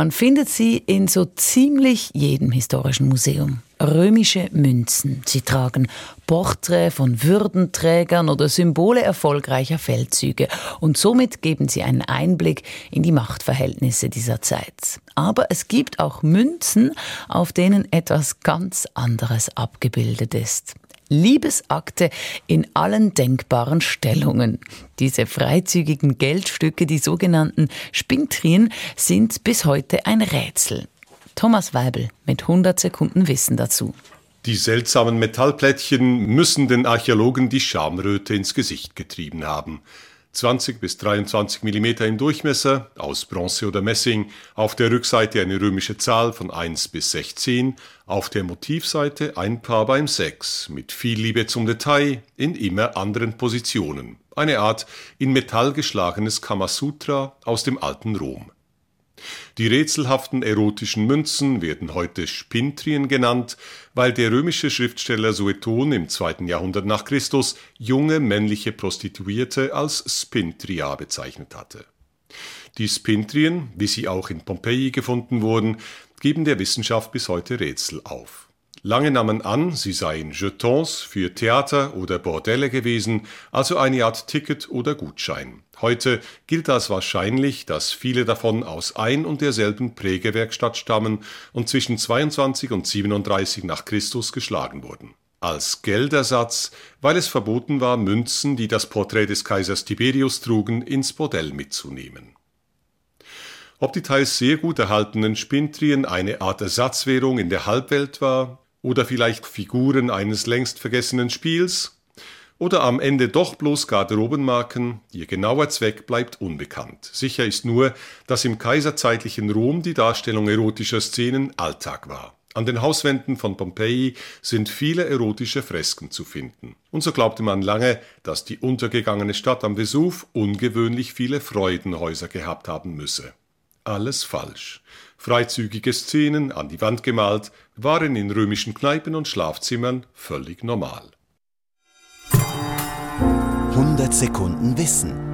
Man findet sie in so ziemlich jedem historischen Museum. Römische Münzen. Sie tragen Porträts von Würdenträgern oder Symbole erfolgreicher Feldzüge und somit geben sie einen Einblick in die Machtverhältnisse dieser Zeit. Aber es gibt auch Münzen, auf denen etwas ganz anderes abgebildet ist. Liebesakte in allen denkbaren Stellungen. Diese freizügigen Geldstücke, die sogenannten Spintrien, sind bis heute ein Rätsel. Thomas Weibel mit 100 Sekunden Wissen dazu. Die seltsamen Metallplättchen müssen den Archäologen die Schamröte ins Gesicht getrieben haben. 20 bis 23 mm im Durchmesser, aus Bronze oder Messing, auf der Rückseite eine römische Zahl von 1 bis 16, auf der Motivseite ein Paar beim 6, mit viel Liebe zum Detail, in immer anderen Positionen. Eine Art in Metall geschlagenes Kamasutra aus dem alten Rom. Die rätselhaften erotischen Münzen werden heute Spintrien genannt, weil der römische Schriftsteller Sueton im zweiten Jahrhundert nach Christus junge männliche Prostituierte als Spintria bezeichnet hatte. Die Spintrien, wie sie auch in Pompeji gefunden wurden, geben der Wissenschaft bis heute Rätsel auf. Lange nahmen an, sie seien Jetons für Theater oder Bordelle gewesen, also eine Art Ticket oder Gutschein. Heute gilt als wahrscheinlich, dass viele davon aus ein und derselben Prägewerkstatt stammen und zwischen 22 und 37 nach Christus geschlagen wurden. Als Geldersatz, weil es verboten war, Münzen, die das Porträt des Kaisers Tiberius trugen, ins Bordell mitzunehmen. Ob die teils sehr gut erhaltenen Spintrien eine Art Ersatzwährung in der Halbwelt war, oder vielleicht Figuren eines längst vergessenen Spiels oder am Ende doch bloß Garderobenmarken, ihr genauer Zweck bleibt unbekannt. Sicher ist nur, dass im kaiserzeitlichen Rom die Darstellung erotischer Szenen Alltag war. An den Hauswänden von Pompeji sind viele erotische Fresken zu finden. Und so glaubte man lange, dass die untergegangene Stadt am Vesuv ungewöhnlich viele Freudenhäuser gehabt haben müsse. Alles falsch. Freizügige Szenen, an die Wand gemalt, waren in römischen Kneipen und Schlafzimmern völlig normal. 100 Sekunden Wissen